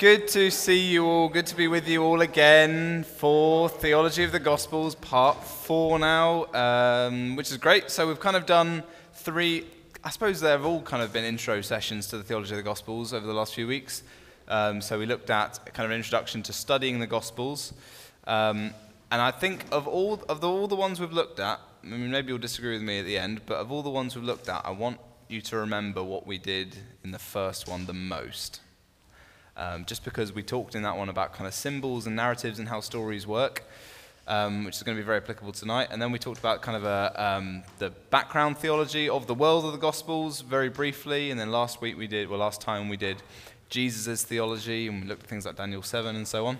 Good to see you all. Good to be with you all again for Theology of the Gospels, part four now, um, which is great. So we've kind of done three, I suppose they've all kind of been intro sessions to the Theology of the Gospels over the last few weeks. Um, so we looked at kind of an introduction to studying the Gospels. Um, and I think of all, of the, all the ones we've looked at, I mean, maybe you'll disagree with me at the end, but of all the ones we've looked at, I want you to remember what we did in the first one the most. Um, just because we talked in that one about kind of symbols and narratives and how stories work, um, which is going to be very applicable tonight. And then we talked about kind of a, um, the background theology of the world of the Gospels very briefly. And then last week we did, well, last time we did Jesus' theology, and we looked at things like Daniel 7 and so on.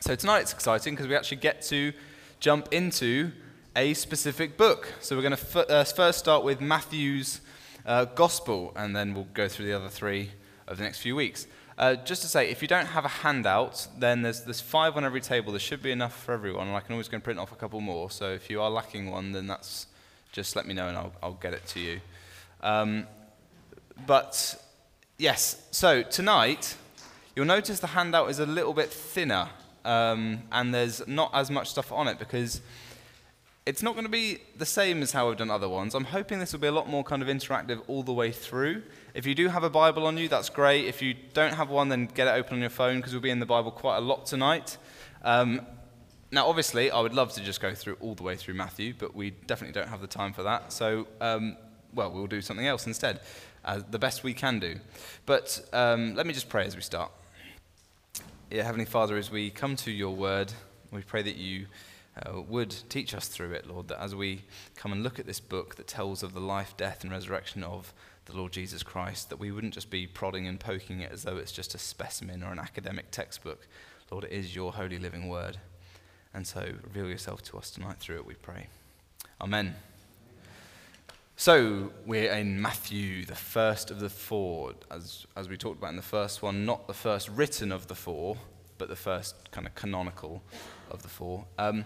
So tonight it's exciting because we actually get to jump into a specific book. So we're going to f- uh, first start with Matthew's uh, Gospel, and then we'll go through the other three over the next few weeks. Uh, just to say, if you don't have a handout, then there's, there's five on every table. There should be enough for everyone, and I can always go and print off a couple more. So if you are lacking one, then that's just let me know and I'll, I'll get it to you. Um, but yes, so tonight, you'll notice the handout is a little bit thinner, um, and there's not as much stuff on it because it's not going to be the same as how we've done other ones. I'm hoping this will be a lot more kind of interactive all the way through. If you do have a Bible on you, that's great. If you don't have one, then get it open on your phone because we'll be in the Bible quite a lot tonight. Um, now, obviously, I would love to just go through all the way through Matthew, but we definitely don't have the time for that. So, um, well, we'll do something else instead, uh, the best we can do. But um, let me just pray as we start. Yeah, Heavenly Father, as we come to your word, we pray that you uh, would teach us through it, Lord, that as we come and look at this book that tells of the life, death, and resurrection of the Lord Jesus Christ, that we wouldn't just be prodding and poking it as though it's just a specimen or an academic textbook. Lord, it is your holy living word. And so reveal yourself to us tonight through it, we pray. Amen. So we're in Matthew, the first of the four, as, as we talked about in the first one, not the first written of the four, but the first kind of canonical of the four. Um,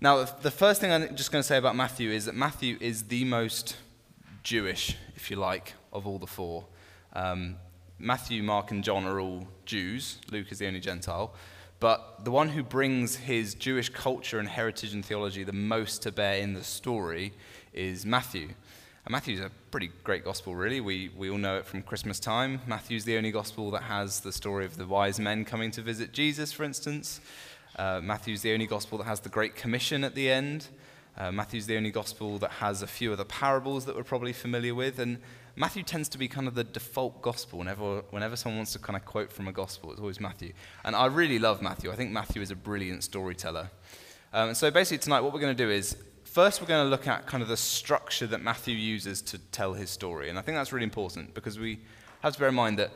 now, the first thing I'm just going to say about Matthew is that Matthew is the most Jewish, if you like, of all the four. Um, Matthew, Mark, and John are all Jews. Luke is the only Gentile. But the one who brings his Jewish culture and heritage and theology the most to bear in the story is Matthew. And Matthew's a pretty great gospel, really. We, we all know it from Christmas time. Matthew's the only gospel that has the story of the wise men coming to visit Jesus, for instance. Uh, Matthew's the only gospel that has the Great Commission at the end. Uh, Matthew's the only gospel that has a few of the parables that we're probably familiar with. And Matthew tends to be kind of the default gospel. Whenever, whenever someone wants to kind of quote from a gospel, it's always Matthew. And I really love Matthew. I think Matthew is a brilliant storyteller. Um, so basically, tonight, what we're going to do is first, we're going to look at kind of the structure that Matthew uses to tell his story. And I think that's really important because we have to bear in mind that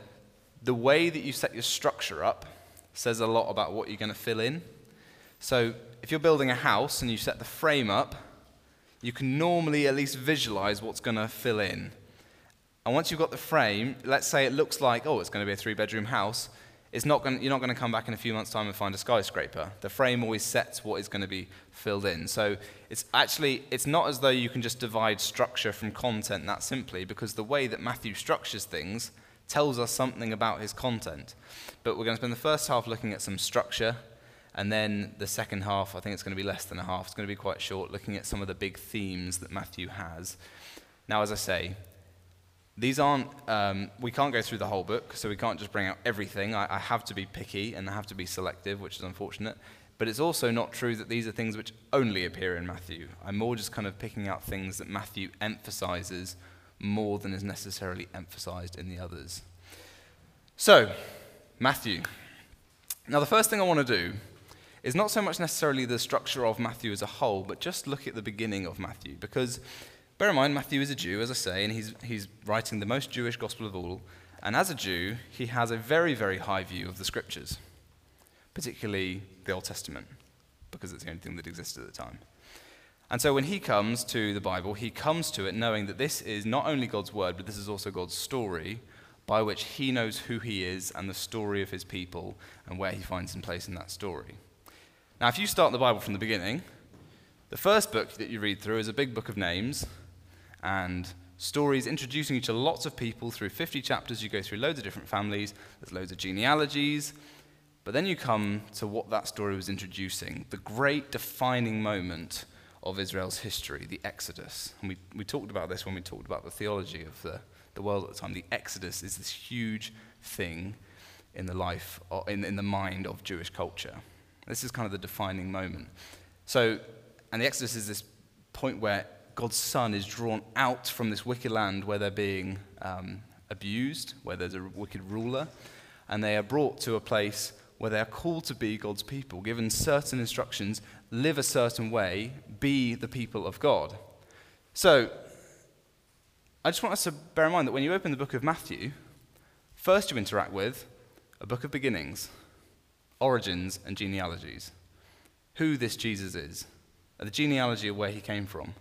the way that you set your structure up says a lot about what you're going to fill in. So, if you're building a house and you set the frame up, you can normally at least visualize what's going to fill in. And once you've got the frame, let's say it looks like, oh, it's going to be a three bedroom house, it's not going, you're not going to come back in a few months' time and find a skyscraper. The frame always sets what is going to be filled in. So it's actually, it's not as though you can just divide structure from content that simply, because the way that Matthew structures things tells us something about his content. But we're going to spend the first half looking at some structure, and then the second half, I think it's going to be less than a half, it's going to be quite short, looking at some of the big themes that Matthew has. Now, as I say, these aren't, um, we can't go through the whole book, so we can't just bring out everything. I, I have to be picky and I have to be selective, which is unfortunate. But it's also not true that these are things which only appear in Matthew. I'm more just kind of picking out things that Matthew emphasizes more than is necessarily emphasized in the others. So, Matthew. Now, the first thing I want to do is not so much necessarily the structure of Matthew as a whole, but just look at the beginning of Matthew, because Bear in mind, Matthew is a Jew, as I say, and he's, he's writing the most Jewish gospel of all. And as a Jew, he has a very, very high view of the scriptures, particularly the Old Testament, because it's the only thing that existed at the time. And so when he comes to the Bible, he comes to it knowing that this is not only God's word, but this is also God's story by which he knows who he is and the story of his people and where he finds his place in that story. Now, if you start the Bible from the beginning, the first book that you read through is a big book of names and stories introducing you to lots of people through 50 chapters. You go through loads of different families, there's loads of genealogies. But then you come to what that story was introducing the great defining moment of Israel's history, the Exodus. And we, we talked about this when we talked about the theology of the, the world at the time. The Exodus is this huge thing in the life, in, in the mind of Jewish culture. This is kind of the defining moment. So, and the Exodus is this point where God's Son is drawn out from this wicked land where they're being um, abused, where there's a wicked ruler, and they are brought to a place where they are called to be God's people, given certain instructions, live a certain way, be the people of God. So, I just want us to bear in mind that when you open the book of Matthew, first you interact with a book of beginnings, origins, and genealogies. Who this Jesus is, the genealogy of where he came from.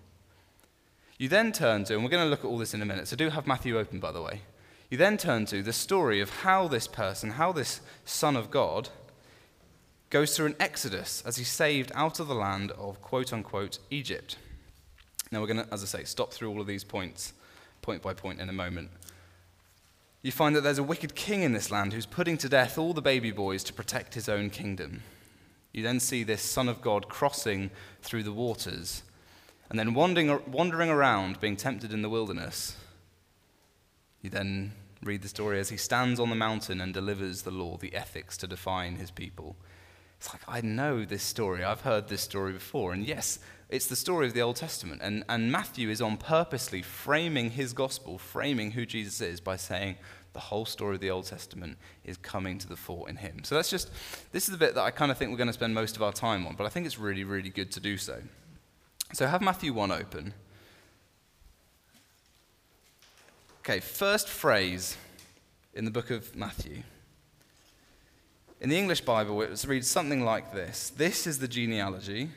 You then turn to, and we're going to look at all this in a minute, so do have Matthew open, by the way. You then turn to the story of how this person, how this Son of God, goes through an exodus as he's saved out of the land of quote unquote Egypt. Now, we're going to, as I say, stop through all of these points, point by point, in a moment. You find that there's a wicked king in this land who's putting to death all the baby boys to protect his own kingdom. You then see this Son of God crossing through the waters and then wandering, wandering around, being tempted in the wilderness. You then read the story as he stands on the mountain and delivers the law, the ethics to define his people. It's like, I know this story. I've heard this story before. And yes, it's the story of the Old Testament. And, and Matthew is on purposely framing his gospel, framing who Jesus is, by saying the whole story of the Old Testament is coming to the fore in him. So that's just, this is the bit that I kind of think we're going to spend most of our time on, but I think it's really, really good to do so. So have Matthew 1 open. Okay, first phrase in the book of Matthew. In the English Bible, it reads something like this This is the genealogy,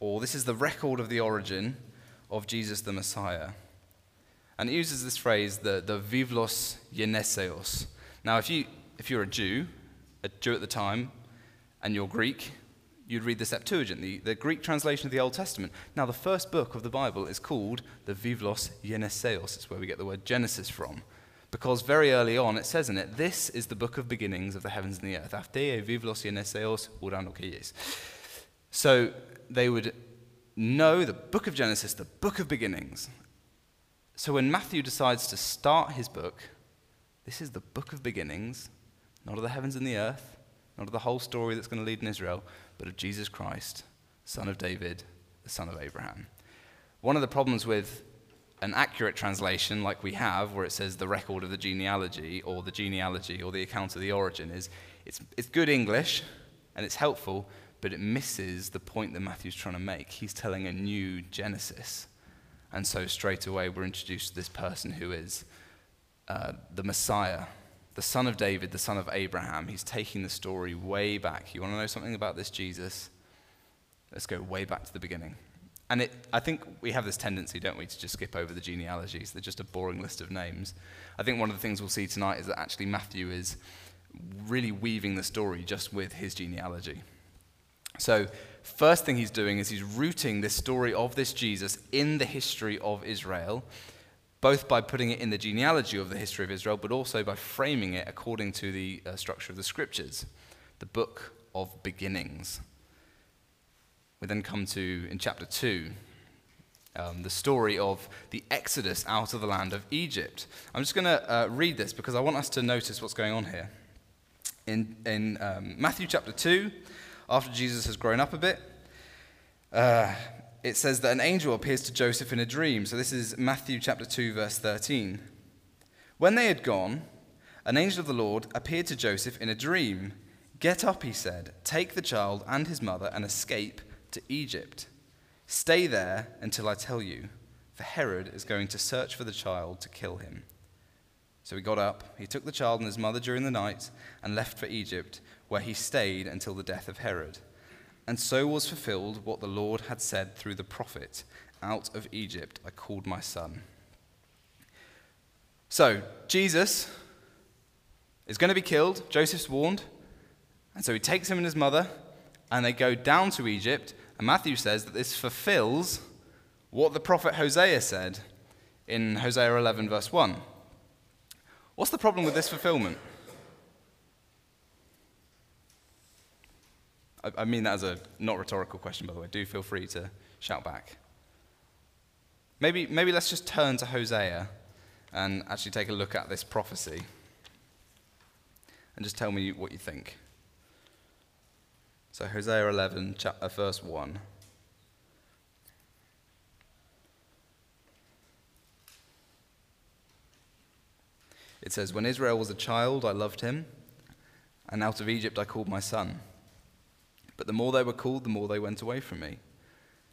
or this is the record of the origin of Jesus the Messiah. And it uses this phrase, the, the vivlos geneseos. Now, if, you, if you're a Jew, a Jew at the time, and you're Greek, you'd read the Septuagint, the, the Greek translation of the Old Testament. Now, the first book of the Bible is called the Vivlos Geneseos. It's where we get the word Genesis from. Because very early on it says in it, this is the book of beginnings of the heavens and the earth. Vivlos Geneseos So they would know the book of Genesis, the book of beginnings. So when Matthew decides to start his book, this is the book of beginnings, not of the heavens and the earth, not of the whole story that's going to lead in Israel, but of Jesus Christ, son of David, the son of Abraham. One of the problems with an accurate translation like we have, where it says the record of the genealogy or the genealogy or the account of the origin, is it's, it's good English and it's helpful, but it misses the point that Matthew's trying to make. He's telling a new Genesis. And so straight away we're introduced to this person who is uh, the Messiah, the son of David, the son of Abraham. He's taking the story way back. You want to know something about this Jesus? Let's go way back to the beginning. And it, I think we have this tendency, don't we, to just skip over the genealogies. They're just a boring list of names. I think one of the things we'll see tonight is that actually Matthew is really weaving the story just with his genealogy. So, first thing he's doing is he's rooting this story of this Jesus in the history of Israel both by putting it in the genealogy of the history of Israel, but also by framing it according to the uh, structure of the scriptures, the book of beginnings. We then come to, in chapter 2, um, the story of the exodus out of the land of Egypt. I'm just going to uh, read this because I want us to notice what's going on here. In, in um, Matthew chapter 2, after Jesus has grown up a bit, uh, it says that an angel appears to Joseph in a dream. So this is Matthew chapter 2, verse 13. When they had gone, an angel of the Lord appeared to Joseph in a dream. Get up, he said, take the child and his mother and escape to Egypt. Stay there until I tell you, for Herod is going to search for the child to kill him. So he got up, he took the child and his mother during the night, and left for Egypt, where he stayed until the death of Herod. And so was fulfilled what the Lord had said through the prophet Out of Egypt I called my son. So, Jesus is going to be killed. Joseph's warned. And so he takes him and his mother, and they go down to Egypt. And Matthew says that this fulfills what the prophet Hosea said in Hosea 11, verse 1. What's the problem with this fulfillment? I, mean that as a not rhetorical question, by the way. Do feel free to shout back. Maybe, maybe let's just turn to Hosea and actually take a look at this prophecy and just tell me what you think. So, Hosea 11, chapter, uh, verse 1. It says, When Israel was a child, I loved him, and out of Egypt I called my son. But the more they were called, the more they went away from me.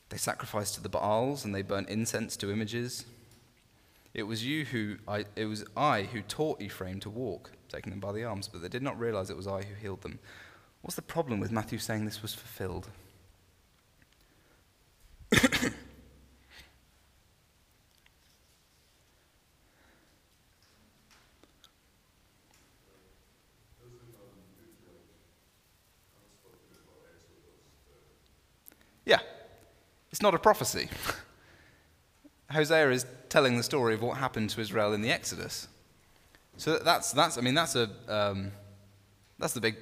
They sacrificed to the Baals, and they burnt incense to images. It was you who I, it was I who taught Ephraim to walk, taking them by the arms, but they did not realize it was I who healed them. What's the problem with Matthew saying this was fulfilled? yeah, it's not a prophecy. Hosea is telling the story of what happened to Israel in the Exodus. So that's, that's I mean, that's, a, um, that's the big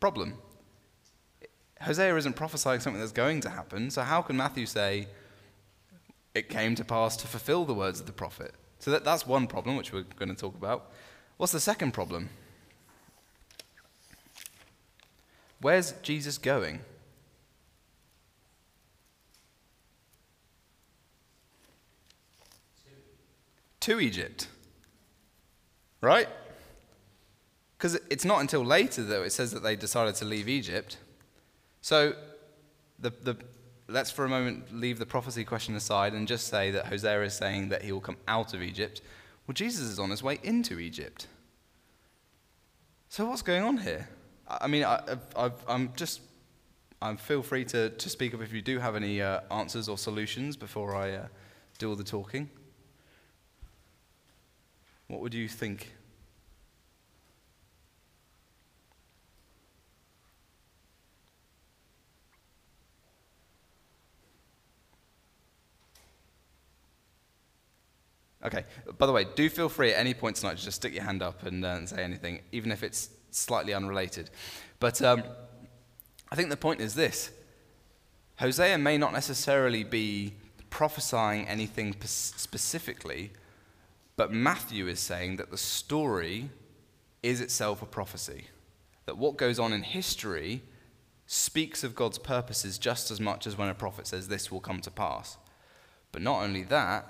problem. Hosea isn't prophesying something that's going to happen, so how can Matthew say it came to pass to fulfill the words of the prophet? So that, that's one problem, which we're going to talk about. What's the second problem? Where's Jesus going? To Egypt. Right? Because it's not until later, though, it says that they decided to leave Egypt. So the, the, let's for a moment leave the prophecy question aside and just say that Hosea is saying that he will come out of Egypt. Well, Jesus is on his way into Egypt. So what's going on here? I mean, I, am just, I feel free to, to speak up if you do have any uh, answers or solutions before I uh, do all the talking. What would you think Okay. By the way, do feel free at any point tonight to just stick your hand up and, uh, and say anything, even if it's slightly unrelated. But um, I think the point is this Hosea may not necessarily be prophesying anything specifically, but Matthew is saying that the story is itself a prophecy. That what goes on in history speaks of God's purposes just as much as when a prophet says this will come to pass. But not only that,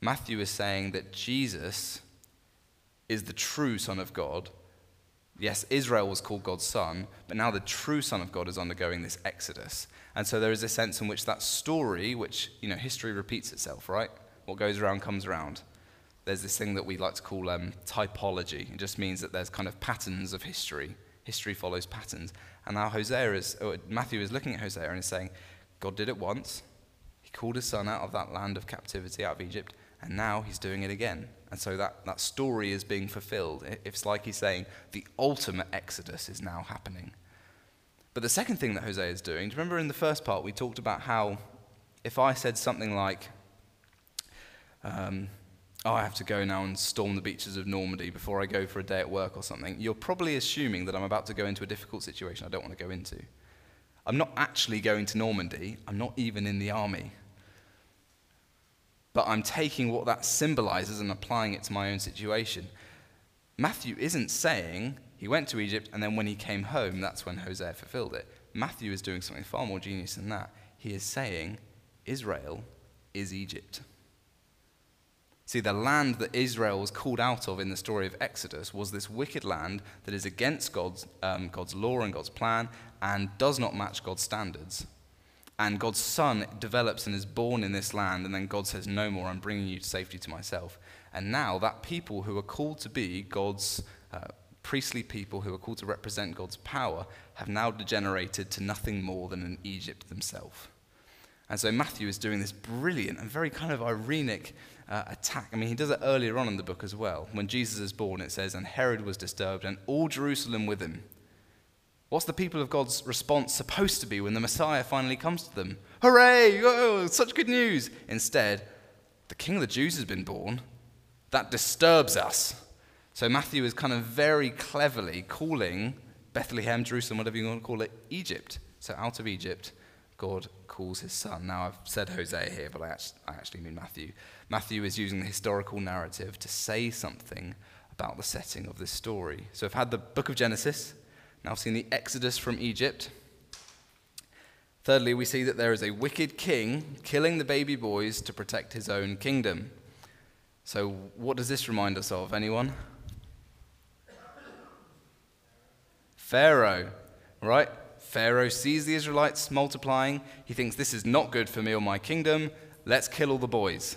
Matthew is saying that Jesus is the true Son of God. Yes, Israel was called God's son, but now the true Son of God is undergoing this exodus. And so there is a sense in which that story, which, you know, history repeats itself, right? What goes around comes around. There's this thing that we like to call um, typology. It just means that there's kind of patterns of history. History follows patterns. And now Hosea is, Matthew is looking at Hosea and is saying, God did it once. He called his son out of that land of captivity, out of Egypt, and now he's doing it again. And so that, that story is being fulfilled. It's like he's saying the ultimate exodus is now happening. But the second thing that Hosea is doing, do you remember in the first part we talked about how if I said something like, um, oh, I have to go now and storm the beaches of Normandy before I go for a day at work or something, you're probably assuming that I'm about to go into a difficult situation I don't want to go into. I'm not actually going to Normandy, I'm not even in the army but I'm taking what that symbolizes and applying it to my own situation. Matthew isn't saying he went to Egypt and then when he came home, that's when Hosea fulfilled it. Matthew is doing something far more genius than that. He is saying Israel is Egypt. See, the land that Israel was called out of in the story of Exodus was this wicked land that is against God's, um, God's law and God's plan and does not match God's standards and God's son develops and is born in this land, and then God says, No more, I'm bringing you to safety to myself. And now that people who are called to be God's uh, priestly people, who are called to represent God's power, have now degenerated to nothing more than an Egypt themselves. And so Matthew is doing this brilliant and very kind of ironic uh, attack. I mean, he does it earlier on in the book as well. When Jesus is born, it says, And Herod was disturbed, and all Jerusalem with him. What's the people of God's response supposed to be when the Messiah finally comes to them? Hooray! Oh, such good news! Instead, the king of the Jews has been born. That disturbs us. So Matthew is kind of very cleverly calling Bethlehem, Jerusalem, whatever you want to call it, Egypt. So out of Egypt, God calls his son. Now, I've said Hosea here, but I actually mean Matthew. Matthew is using the historical narrative to say something about the setting of this story. So I've had the book of Genesis, now I've seen the Exodus from Egypt. Thirdly, we see that there is a wicked king killing the baby boys to protect his own kingdom. So, what does this remind us of? Anyone? Pharaoh, right? Pharaoh sees the Israelites multiplying. He thinks, This is not good for me or my kingdom. Let's kill all the boys.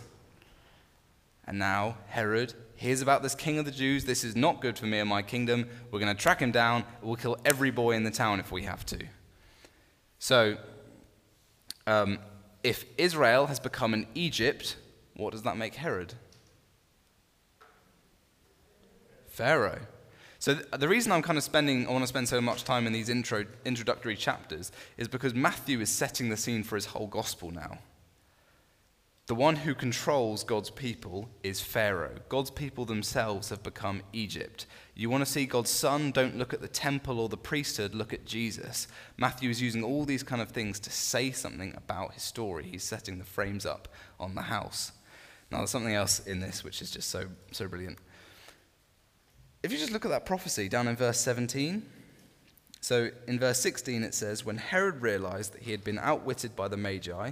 And now Herod hears about this king of the Jews. This is not good for me and my kingdom. We're going to track him down. We'll kill every boy in the town if we have to. So, um, if Israel has become an Egypt, what does that make Herod? Pharaoh. So the reason I'm kind of spending, I want to spend so much time in these intro, introductory chapters is because Matthew is setting the scene for his whole gospel now. The one who controls God's people is Pharaoh. God's people themselves have become Egypt. You want to see God's son? Don't look at the temple or the priesthood, look at Jesus. Matthew is using all these kind of things to say something about his story. He's setting the frames up on the house. Now, there's something else in this which is just so, so brilliant. If you just look at that prophecy down in verse 17, so in verse 16 it says, When Herod realized that he had been outwitted by the Magi,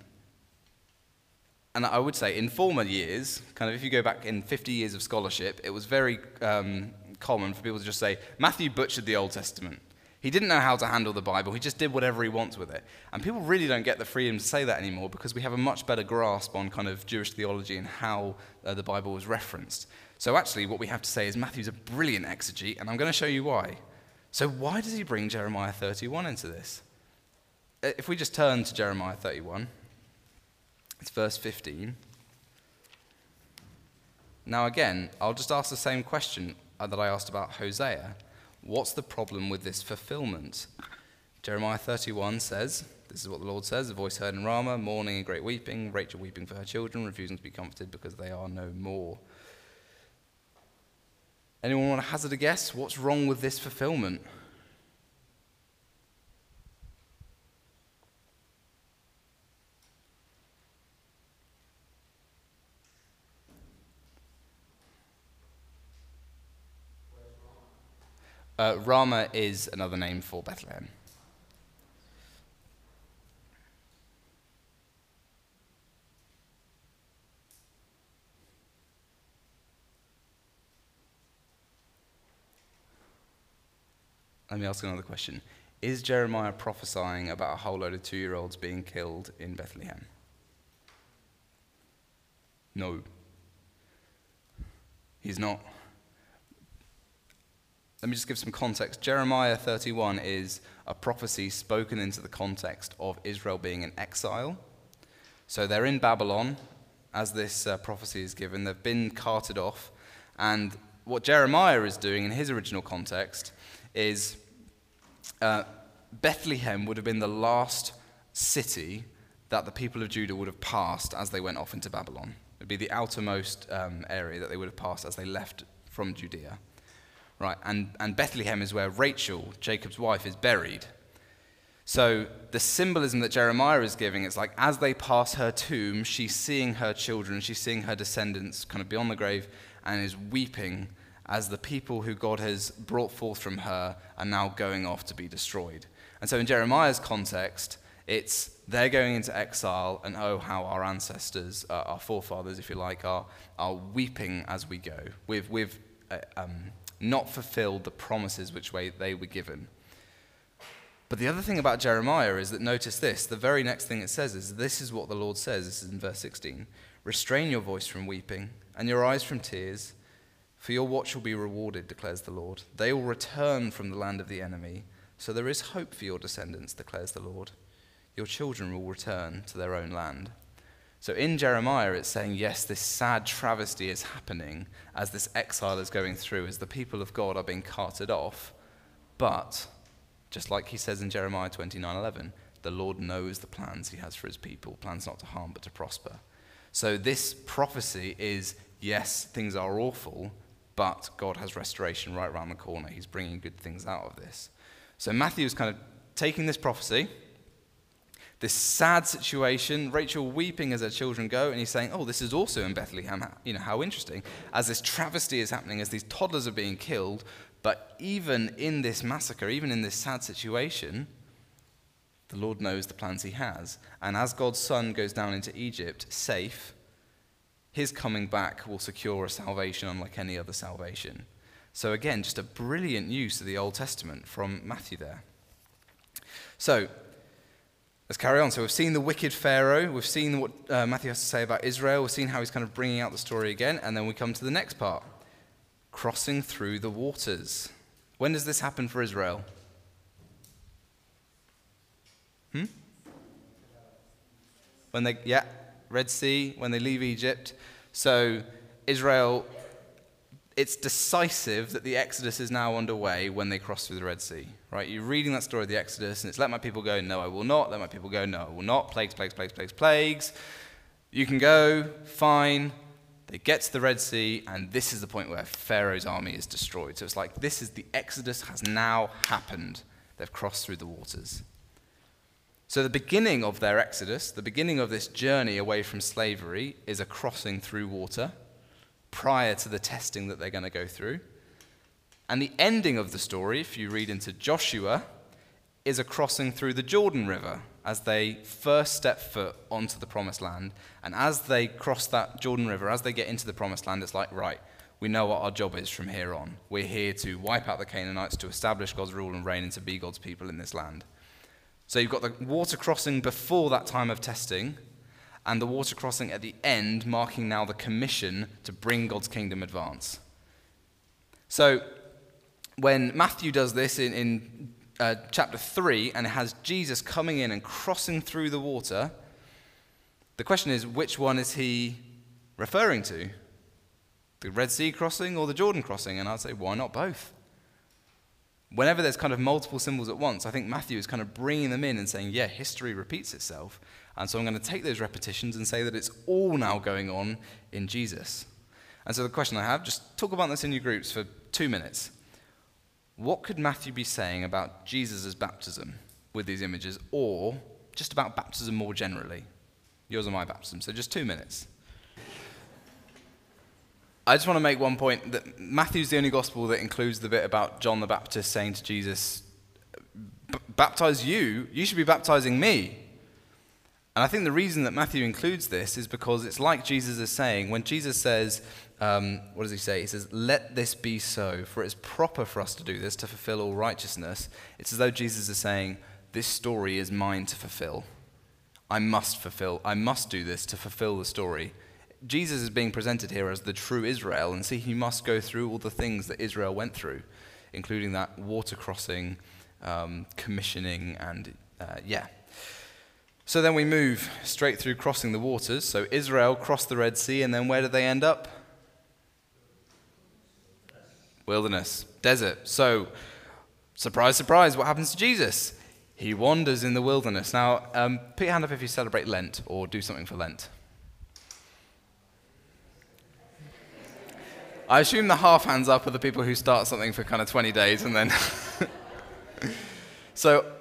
and I would say in former years, kind of if you go back in 50 years of scholarship, it was very um, common for people to just say, Matthew butchered the Old Testament. He didn't know how to handle the Bible. He just did whatever he wants with it. And people really don't get the freedom to say that anymore because we have a much better grasp on kind of Jewish theology and how uh, the Bible was referenced. So actually, what we have to say is Matthew's a brilliant exegete, and I'm going to show you why. So why does he bring Jeremiah 31 into this? Uh, if we just turn to Jeremiah 31. It's verse 15. Now, again, I'll just ask the same question uh, that I asked about Hosea. What's the problem with this fulfillment? Jeremiah 31 says, This is what the Lord says a voice heard in Ramah, mourning and great weeping, Rachel weeping for her children, refusing to be comforted because they are no more. Anyone want to hazard a guess? What's wrong with this fulfillment? Uh, Ramah is another name for Bethlehem. Let me ask another question. Is Jeremiah prophesying about a whole load of two year olds being killed in Bethlehem? No. He's not. Let me just give some context. Jeremiah 31 is a prophecy spoken into the context of Israel being in exile. So they're in Babylon as this uh, prophecy is given. They've been carted off. And what Jeremiah is doing in his original context is uh, Bethlehem would have been the last city that the people of Judah would have passed as they went off into Babylon. It would be the outermost um, area that they would have passed as they left from Judea. Right, and, and Bethlehem is where Rachel, Jacob's wife, is buried. So the symbolism that Jeremiah is giving, it's like as they pass her tomb, she's seeing her children, she's seeing her descendants kind of beyond the grave, and is weeping as the people who God has brought forth from her are now going off to be destroyed. And so in Jeremiah's context, it's they're going into exile, and oh, how our ancestors, uh, our forefathers, if you like, are, are weeping as we go. We've, we've uh, um, not fulfilled the promises which way they were given. But the other thing about Jeremiah is that notice this the very next thing it says is this is what the Lord says. This is in verse 16 Restrain your voice from weeping and your eyes from tears, For your watch will be rewarded, declares the Lord. They will return from the land of the enemy. So there is hope for your descendants, declares the Lord. Your children will return to their own land. So in Jeremiah, it's saying, yes, this sad travesty is happening as this exile is going through, as the people of God are being carted off. But, just like he says in Jeremiah 29:11, the Lord knows the plans he has for his people, plans not to harm but to prosper. So this prophecy is, yes, things are awful, but God has restoration right around the corner. He's bringing good things out of this. So Matthew is kind of taking this prophecy, this sad situation, Rachel weeping as her children go, and he's saying, Oh, this is also in Bethlehem. You know, how interesting. As this travesty is happening, as these toddlers are being killed, but even in this massacre, even in this sad situation, the Lord knows the plans he has. And as God's son goes down into Egypt safe, his coming back will secure a salvation unlike any other salvation. So, again, just a brilliant use of the Old Testament from Matthew there. So, let's carry on. So, we've seen the wicked Pharaoh, we've seen what uh, Matthew has to say about Israel, we've seen how he's kind of bringing out the story again, and then we come to the next part crossing through the waters. When does this happen for Israel? Hmm? When they, yeah, Red Sea, when they leave Egypt. So Israel, it's decisive that the Exodus is now underway when they cross through the Red Sea. Right? You're reading that story of the Exodus, and it's let my people go, no, I will not. Let my people go, no, I will not. Plagues, plagues, plagues, plagues, plagues. You can go, fine. They get to the Red Sea, and this is the point where Pharaoh's army is destroyed. So it's like this is the Exodus has now happened. They've crossed through the waters. So, the beginning of their exodus, the beginning of this journey away from slavery, is a crossing through water prior to the testing that they're going to go through. And the ending of the story, if you read into Joshua, is a crossing through the Jordan River as they first step foot onto the promised land. And as they cross that Jordan River, as they get into the promised land, it's like, right, we know what our job is from here on. We're here to wipe out the Canaanites, to establish God's rule and reign, and to be God's people in this land. So you've got the water crossing before that time of testing, and the water crossing at the end, marking now the commission to bring God's kingdom advance. So when Matthew does this in, in uh, chapter 3 and has Jesus coming in and crossing through the water, the question is which one is he referring to? The Red Sea crossing or the Jordan crossing? And I'd say, why not both? whenever there's kind of multiple symbols at once, I think Matthew is kind of bringing them in and saying, yeah, history repeats itself. And so I'm going to take those repetitions and say that it's all now going on in Jesus. And so the question I have, just talk about this in your groups for two minutes. What could Matthew be saying about Jesus' baptism with these images, or just about baptism more generally? Yours and my baptism. So just two minutes. I just want to make one point that Matthew's the only gospel that includes the bit about John the Baptist saying to Jesus, Baptize you, you should be baptizing me. And I think the reason that Matthew includes this is because it's like Jesus is saying, when Jesus says, um, what does he say? He says, Let this be so, for it's proper for us to do this to fulfill all righteousness. It's as though Jesus is saying, This story is mine to fulfill. I must fulfill, I must do this to fulfill the story. Jesus is being presented here as the true Israel, and see, he must go through all the things that Israel went through, including that water crossing, um, commissioning, and uh, yeah. So then we move straight through crossing the waters. So Israel crossed the Red Sea, and then where did they end up? Wilderness, desert. So, surprise, surprise, what happens to Jesus? He wanders in the wilderness. Now, um, put your hand up if you celebrate Lent or do something for Lent. I assume the half hands up are the people who start something for kind of 20 days and then. so,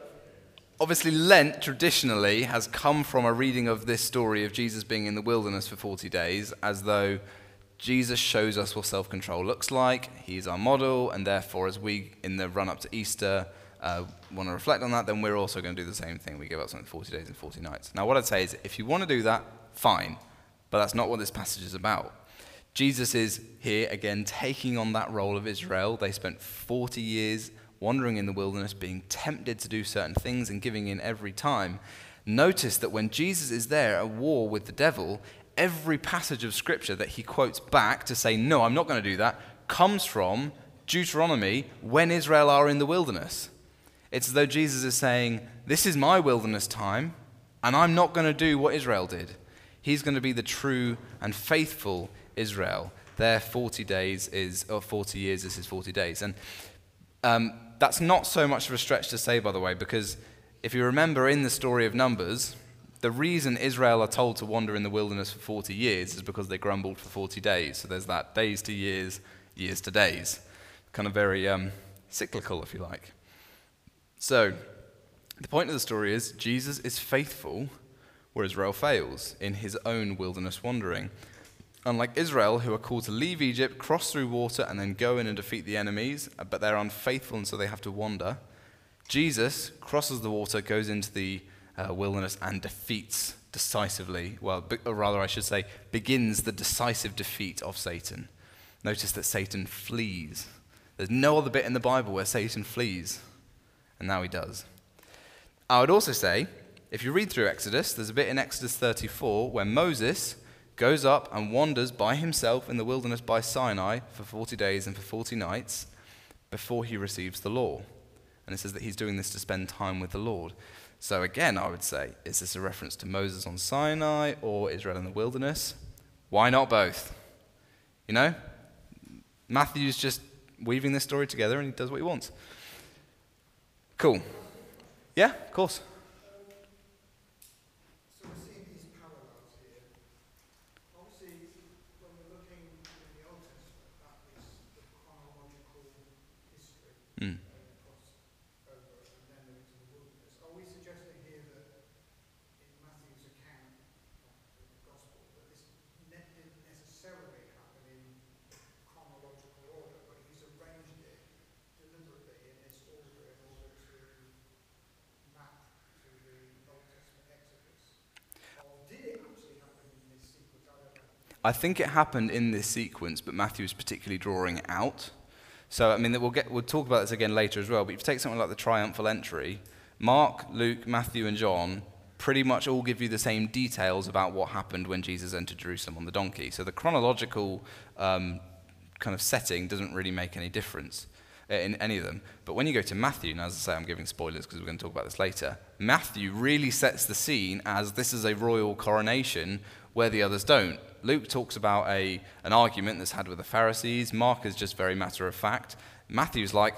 obviously, Lent traditionally has come from a reading of this story of Jesus being in the wilderness for 40 days, as though Jesus shows us what self control looks like. He's our model, and therefore, as we, in the run up to Easter, uh, want to reflect on that, then we're also going to do the same thing. We give up something 40 days and 40 nights. Now, what I'd say is if you want to do that, fine, but that's not what this passage is about. Jesus is here again taking on that role of Israel. They spent 40 years wandering in the wilderness, being tempted to do certain things and giving in every time. Notice that when Jesus is there at war with the devil, every passage of scripture that he quotes back to say, No, I'm not going to do that, comes from Deuteronomy when Israel are in the wilderness. It's as though Jesus is saying, This is my wilderness time, and I'm not going to do what Israel did. He's going to be the true and faithful Israel. Their 40 days is, or 40 years this is his 40 days. And um, that's not so much of a stretch to say, by the way, because if you remember in the story of Numbers, the reason Israel are told to wander in the wilderness for 40 years is because they grumbled for 40 days. So there's that days to years, years to days. Kind of very um, cyclical, if you like. So, the point of the story is Jesus is faithful where Israel fails in his own wilderness wandering. Unlike Israel, who are called to leave Egypt, cross through water, and then go in and defeat the enemies, but they're unfaithful and so they have to wander, Jesus crosses the water, goes into the uh, wilderness, and defeats decisively, well, or rather, I should say, begins the decisive defeat of Satan. Notice that Satan flees. There's no other bit in the Bible where Satan flees, and now he does. I would also say, if you read through Exodus, there's a bit in Exodus 34 where Moses goes up and wanders by himself in the wilderness by Sinai for 40 days and for 40 nights before he receives the law. And it says that he's doing this to spend time with the Lord. So, again, I would say, is this a reference to Moses on Sinai or Israel in the wilderness? Why not both? You know? Matthew's just weaving this story together and he does what he wants. Cool. Yeah, of course. I think it happened in this sequence, but Matthew is particularly drawing it out. So, I mean, we'll, get, we'll talk about this again later as well, but if you take something like the triumphal entry, Mark, Luke, Matthew, and John pretty much all give you the same details about what happened when Jesus entered Jerusalem on the donkey. So the chronological um, kind of setting doesn't really make any difference Uh, in any of them. But when you go to Matthew, and as I say, I'm giving spoilers because we're going to talk about this later, Matthew really sets the scene as this is a royal coronation where the others don't. Luke talks about a, an argument that's had with the Pharisees. Mark is just very matter of fact. Matthew's like,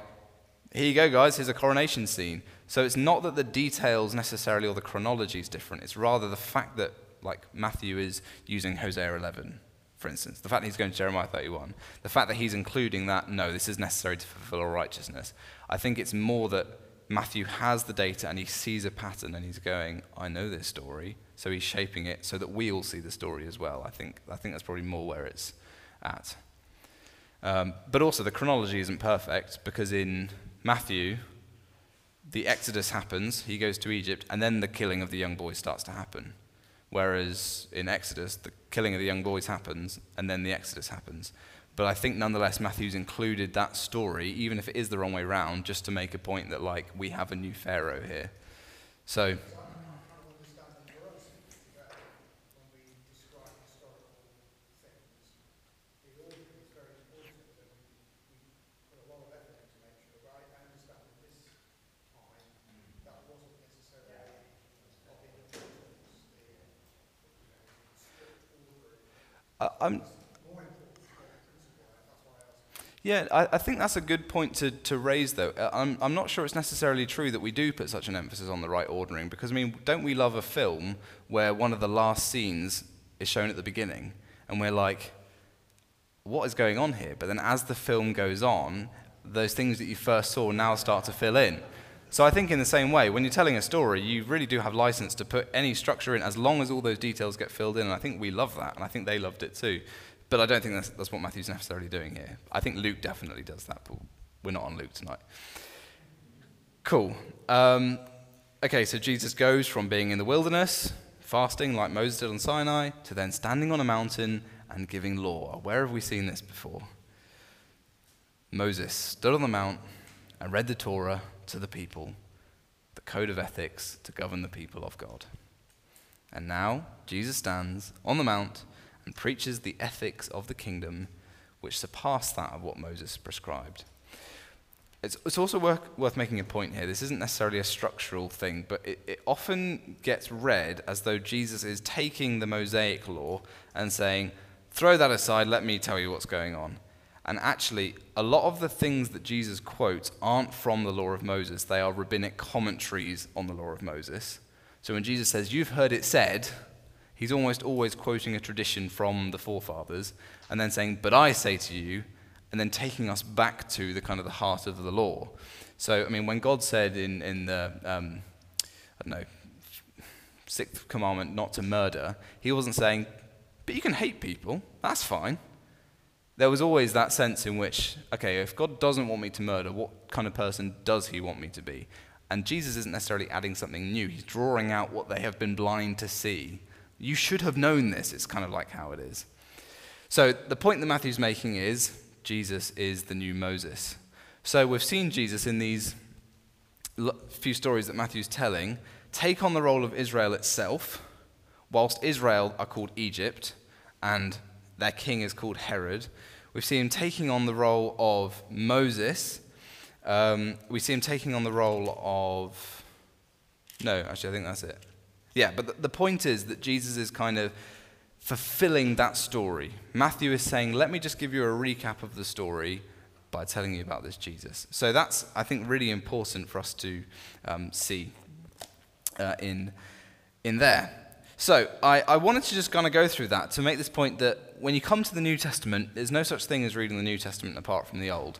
here you go, guys, here's a coronation scene. So it's not that the details necessarily or the chronology is different. It's rather the fact that, like, Matthew is using Hosea 11, for instance. The fact that he's going to Jeremiah 31. The fact that he's including that, no, this is necessary to fulfill all righteousness. I think it's more that Matthew has the data and he sees a pattern and he's going, I know this story. So he's shaping it so that we all see the story as well. I think, I think that's probably more where it's at. Um, but also, the chronology isn't perfect because in Matthew, the Exodus happens, he goes to Egypt, and then the killing of the young boy starts to happen. Whereas in Exodus, the killing of the young boys happens, and then the Exodus happens. But I think nonetheless, Matthew's included that story, even if it is the wrong way round, just to make a point that, like, we have a new Pharaoh here. So. I'm, yeah, I, I, think that's a good point to, to raise, though. Uh, I'm, I'm not sure it's necessarily true that we do put such an emphasis on the right ordering, because, I mean, don't we love a film where one of the last scenes is shown at the beginning, and we're like, what is going on here? But then as the film goes on, those things that you first saw now start to fill in. So I think in the same way, when you're telling a story, you really do have license to put any structure in as long as all those details get filled in. And I think we love that, and I think they loved it too. But I don't think that's, that's what Matthew's necessarily doing here. I think Luke definitely does that, but we're not on Luke tonight. Cool. Um, okay, so Jesus goes from being in the wilderness, fasting like Moses did on Sinai, to then standing on a mountain and giving law. Where have we seen this before? Moses stood on the mount and read the Torah to the people, the code of ethics to govern the people of God. And now Jesus stands on the mount and preaches the ethics of the kingdom which surpass that of what Moses prescribed. It's, it's also worth, worth making a point here. This isn't necessarily a structural thing, but it, it often gets read as though Jesus is taking the Mosaic law and saying, throw that aside, let me tell you what's going on. And actually, a lot of the things that Jesus quotes aren't from the law of Moses, they are rabbinic commentaries on the law of Moses. So when Jesus says, You've heard it said, he's almost always quoting a tradition from the forefathers and then saying, But I say to you, and then taking us back to the kind of the heart of the law. So, I mean, when God said in, in the, um, I don't know, sixth commandment not to murder, he wasn't saying, but you can hate people, that's fine. There was always that sense in which, okay, if God doesn't want me to murder, what kind of person does he want me to be? And Jesus isn't necessarily adding something new, he's drawing out what they have been blind to see. You should have known this, it's kind of like how it is. So, the point that Matthew's making is Jesus is the new Moses. So we've seen Jesus in these few stories that Matthew's telling take on the role of Israel itself, whilst Israel are called Egypt and their king is called Herod. We see him taking on the role of Moses. Um, we see him taking on the role of. No, actually, I think that's it. Yeah, but the, the point is that Jesus is kind of fulfilling that story. Matthew is saying, let me just give you a recap of the story by telling you about this Jesus. So that's, I think, really important for us to um, see uh, in, in there. So I, I wanted to just kind of go through that to make this point that when you come to the New Testament, there's no such thing as reading the New Testament apart from the Old.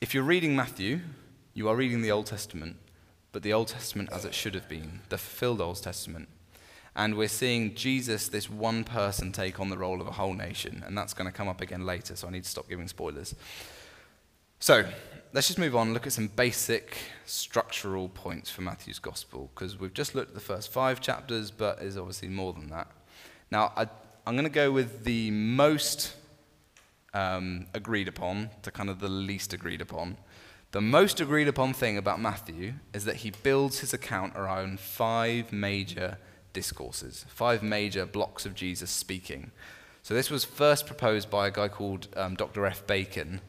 If you're reading Matthew, you are reading the Old Testament, but the Old Testament as it should have been, the fulfilled Old Testament. And we're seeing Jesus, this one person, take on the role of a whole nation. And that's going to come up again later, so I need to stop giving spoilers. So, let's just move on look at some basic structural points for Matthew's gospel, because we've just looked at the first five chapters, but there's obviously more than that. Now, I, am going to go with the most um, agreed upon to kind of the least agreed upon. The most agreed upon thing about Matthew is that he builds his account around five major discourses, five major blocks of Jesus speaking. So this was first proposed by a guy called um, Dr. F. Bacon.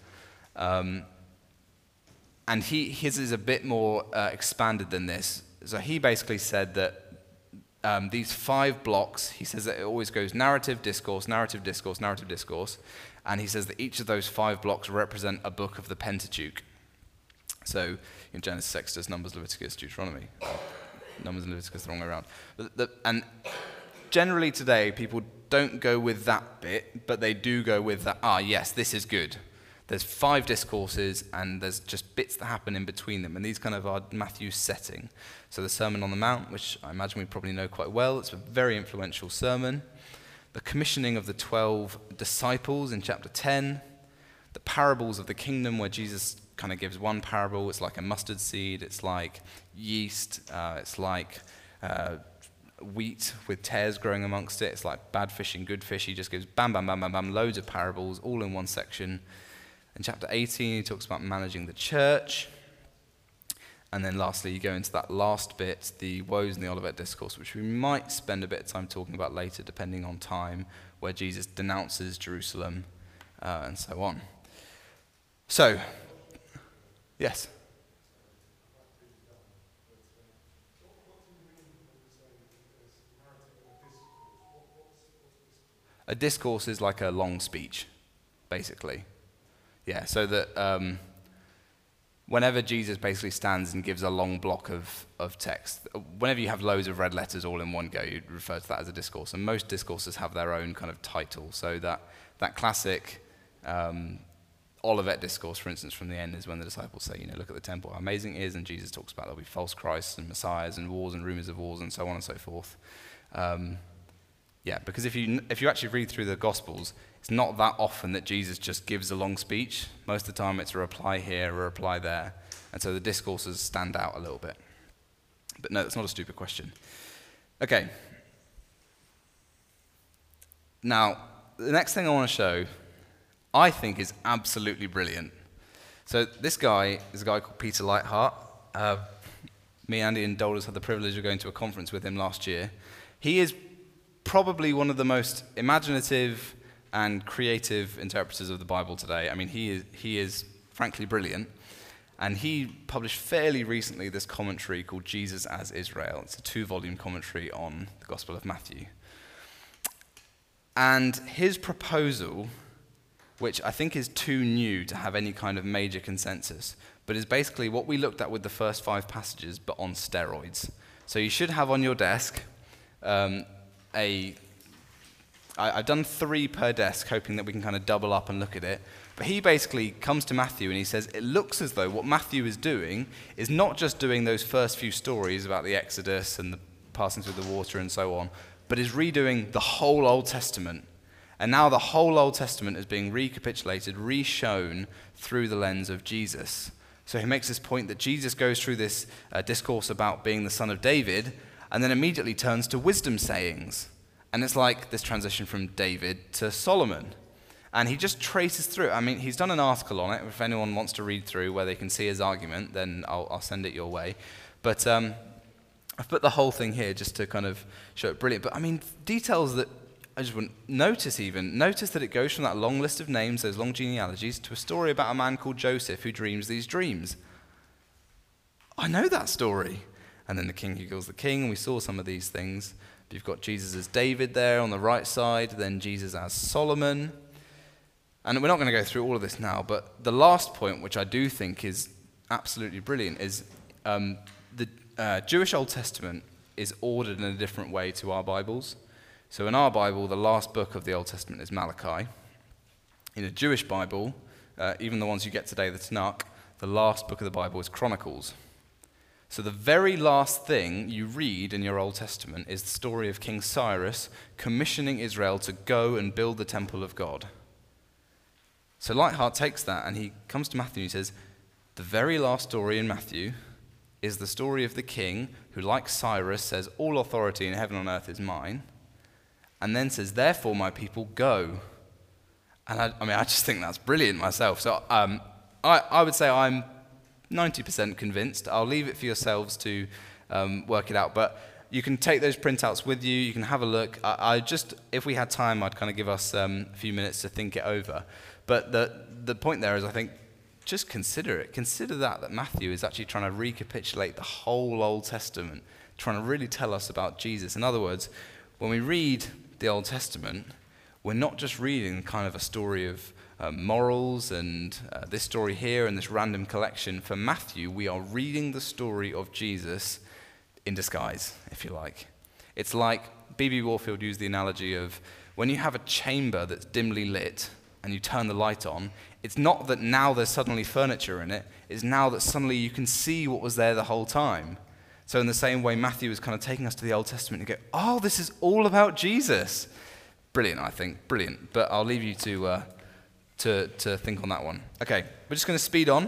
Um, and he, his is a bit more uh, expanded than this. So he basically said that um, these five blocks, he says that it always goes narrative, discourse, narrative, discourse, narrative, discourse. And he says that each of those five blocks represent a book of the Pentateuch. So in Genesis, Exodus, Numbers, Leviticus, Deuteronomy. Numbers and Leviticus the wrong way around. The, and generally today, people don't go with that bit, but they do go with that, ah, yes, this is good. There's five discourses, and there's just bits that happen in between them. And these kind of are Matthew's setting. So the Sermon on the Mount, which I imagine we probably know quite well, it's a very influential sermon. The commissioning of the 12 disciples in chapter 10. The parables of the kingdom, where Jesus kind of gives one parable. It's like a mustard seed, it's like yeast, uh, it's like uh, wheat with tares growing amongst it, it's like bad fish and good fish. He just gives bam, bam, bam, bam, bam, loads of parables all in one section. In chapter 18, he talks about managing the church. And then lastly, you go into that last bit, the woes in the Olivet Discourse, which we might spend a bit of time talking about later, depending on time, where Jesus denounces Jerusalem uh, and so on. So, Yes. A discourse is like a long speech, basically. Yeah, so that um, whenever Jesus basically stands and gives a long block of, of text, whenever you have loads of red letters all in one go, you refer to that as a discourse. And most discourses have their own kind of title. So that, that classic um, Olivet discourse, for instance, from the end is when the disciples say, you know, look at the temple, how amazing it is, and Jesus talks about there'll be false Christs and messiahs and wars and rumors of wars and so on and so forth. Um, yeah, because if you, if you actually read through the Gospels, it's not that often that Jesus just gives a long speech. Most of the time it's a reply here, a reply there. And so the discourses stand out a little bit. But no, that's not a stupid question. Okay. Now, the next thing I want to show I think is absolutely brilliant. So this guy is a guy called Peter Leithart. Uh, me, Andy, and Dolders had the privilege of going to a conference with him last year. He is probably one of the most imaginative, and creative interpreters of the Bible today. I mean, he is, he is frankly brilliant. And he published fairly recently this commentary called Jesus as Israel. It's a two volume commentary on the Gospel of Matthew. And his proposal, which I think is too new to have any kind of major consensus, but is basically what we looked at with the first five passages, but on steroids. So you should have on your desk um, a. I, I've done three per desk, hoping that we can kind of double up and look at it. But he basically comes to Matthew and he says, It looks as though what Matthew is doing is not just doing those first few stories about the Exodus and the passing through the water and so on, but is redoing the whole Old Testament. And now the whole Old Testament is being recapitulated, reshown through the lens of Jesus. So he makes this point that Jesus goes through this uh, discourse about being the son of David and then immediately turns to wisdom sayings. And it's like this transition from David to Solomon. And he just traces through. I mean, he's done an article on it. If anyone wants to read through where they can see his argument, then I'll, I'll send it your way. But um, I've put the whole thing here just to kind of show it brilliant. But I mean, details that I just wouldn't notice even. Notice that it goes from that long list of names, those long genealogies, to a story about a man called Joseph who dreams these dreams. I know that story. And then the king who kills the king, and we saw some of these things. You've got Jesus as David there on the right side, then Jesus as Solomon. And we're not going to go through all of this now, but the last point, which I do think is absolutely brilliant, is um, the uh, Jewish Old Testament is ordered in a different way to our Bibles. So in our Bible, the last book of the Old Testament is Malachi. In a Jewish Bible, uh, even the ones you get today, the Tanakh, the last book of the Bible is Chronicles. So the very last thing you read in your Old Testament is the story of King Cyrus commissioning Israel to go and build the temple of God. So Leithart takes that and he comes to Matthew and he says, The very last story in Matthew is the story of the king who, like Cyrus, says, All authority in heaven and earth is mine, and then says, Therefore, my people, go. And I, I mean, I just think that's brilliant myself. So um, I, I would say I'm 90% convinced. I'll leave it for yourselves to um, work it out. But you can take those printouts with you. You can have a look. I, I just, if we had time, I'd kind of give us um, a few minutes to think it over. But the, the point there is, I think, just consider it. Consider that, that Matthew is actually trying to recapitulate the whole Old Testament, trying to really tell us about Jesus. In other words, when we read the Old Testament, we're not just reading kind of a story of uh, morals and uh, this story here and this random collection. For Matthew, we are reading the story of Jesus in disguise, if you like. It's like B.B. Warfield used the analogy of when you have a chamber that's dimly lit and you turn the light on, it's not that now there's suddenly furniture in it, it's now that suddenly you can see what was there the whole time. So, in the same way, Matthew is kind of taking us to the Old Testament and go, oh, this is all about Jesus. Brilliant, I think, brilliant. But I'll leave you to, uh, to, to think on that one. Okay, we're just going to speed on.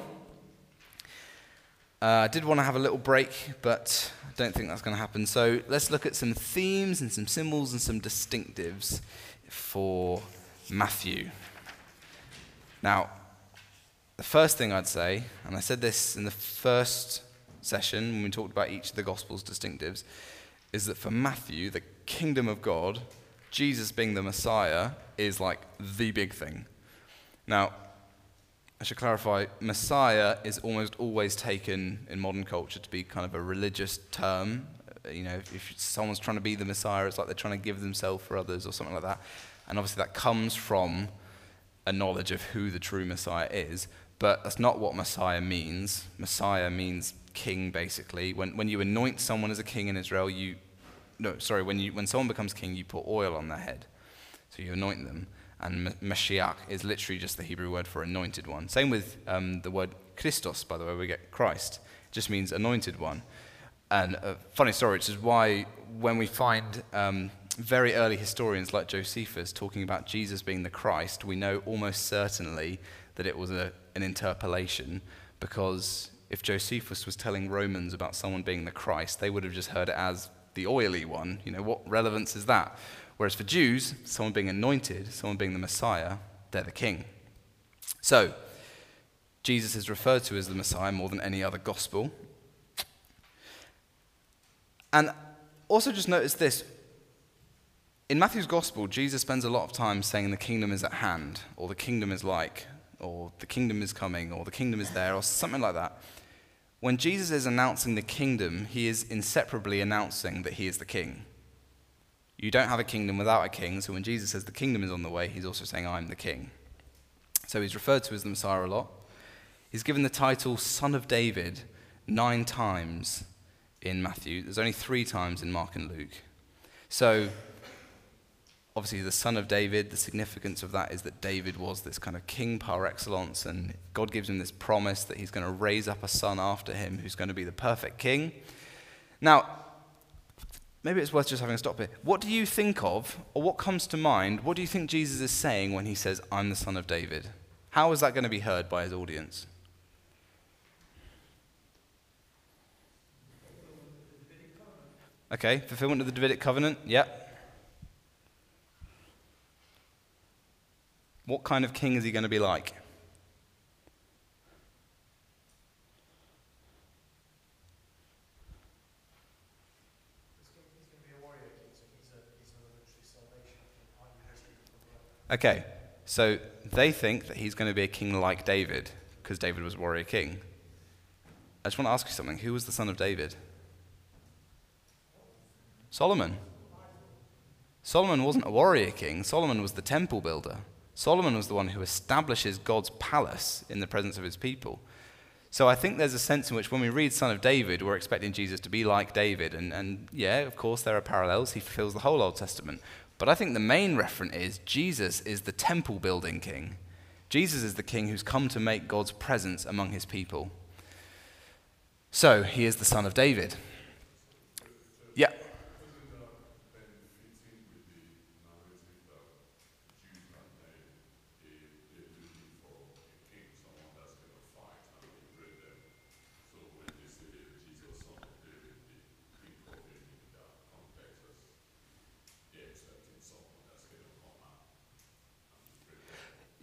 Uh, I did want to have a little break, but I don't think that's going to happen. So, let's look at some themes and some symbols and some distinctives for Matthew. Now, the first thing I'd say, and I said this in the first session when we talked about each of the Gospels' distinctives, is that for Matthew, the kingdom of God, Jesus being the Messiah, is like the big thing. Now, I should clarify Messiah is almost always taken in modern culture to be kind of a religious term. Uh, you know, if, if someone's trying to be the Messiah, it's like they're trying to give themselves for others or something like that. And obviously, that comes from a knowledge of who the true Messiah is, but that's not what Messiah means. Messiah means king, basically. When, when you anoint someone as a king in Israel, you, no, sorry, when, you, when someone becomes king, you put oil on their head. So you anoint them. And Mashiach is literally just the Hebrew word for anointed one. Same with um, the word Christos, by the way, we get Christ. It just means anointed one. And a funny story, which is why when we find um, very early historians like Josephus talking about Jesus being the Christ, we know almost certainly that it was a, an interpolation because if Josephus was telling Romans about someone being the Christ, they would have just heard it as the oily one. You know, what relevance is that? Whereas for Jews, someone being anointed, someone being the Messiah, they're the king. So, Jesus is referred to as the Messiah more than any other gospel. And also just notice this In Matthew's gospel, Jesus spends a lot of time saying the kingdom is at hand, or the kingdom is like, or the kingdom is coming, or the kingdom is there, or something like that. When Jesus is announcing the kingdom, he is inseparably announcing that he is the king. You don't have a kingdom without a king, so when Jesus says the kingdom is on the way, he's also saying, I'm the king. So he's referred to as the Messiah a lot. He's given the title Son of David nine times in Matthew. There's only three times in Mark and Luke. So, obviously, the Son of David, the significance of that is that David was this kind of king par excellence, and God gives him this promise that he's going to raise up a son after him who's going to be the perfect king. Now, maybe it's worth just having a stop here. What do you think of, or what comes to mind, what do you think Jesus is saying when he says, I'm the Son of David? How is that going to be heard by his audience? Okay, fulfillment of the Davidic covenant, yep. What kind of king is he going to be like? Okay, so they think that he's going to be a king like David because David was a warrior king. I just want to ask you something. Who was the son of David? Solomon. Solomon wasn't a warrior king, Solomon was the temple builder. Solomon was the one who establishes God's palace in the presence of his people. So I think there's a sense in which when we read Son of David, we're expecting Jesus to be like David. And, and yeah, of course, there are parallels. He fulfills the whole Old Testament. But I think the main reference is Jesus is the temple building king. Jesus is the king who's come to make God's presence among his people. So he is the son of David. Yeah.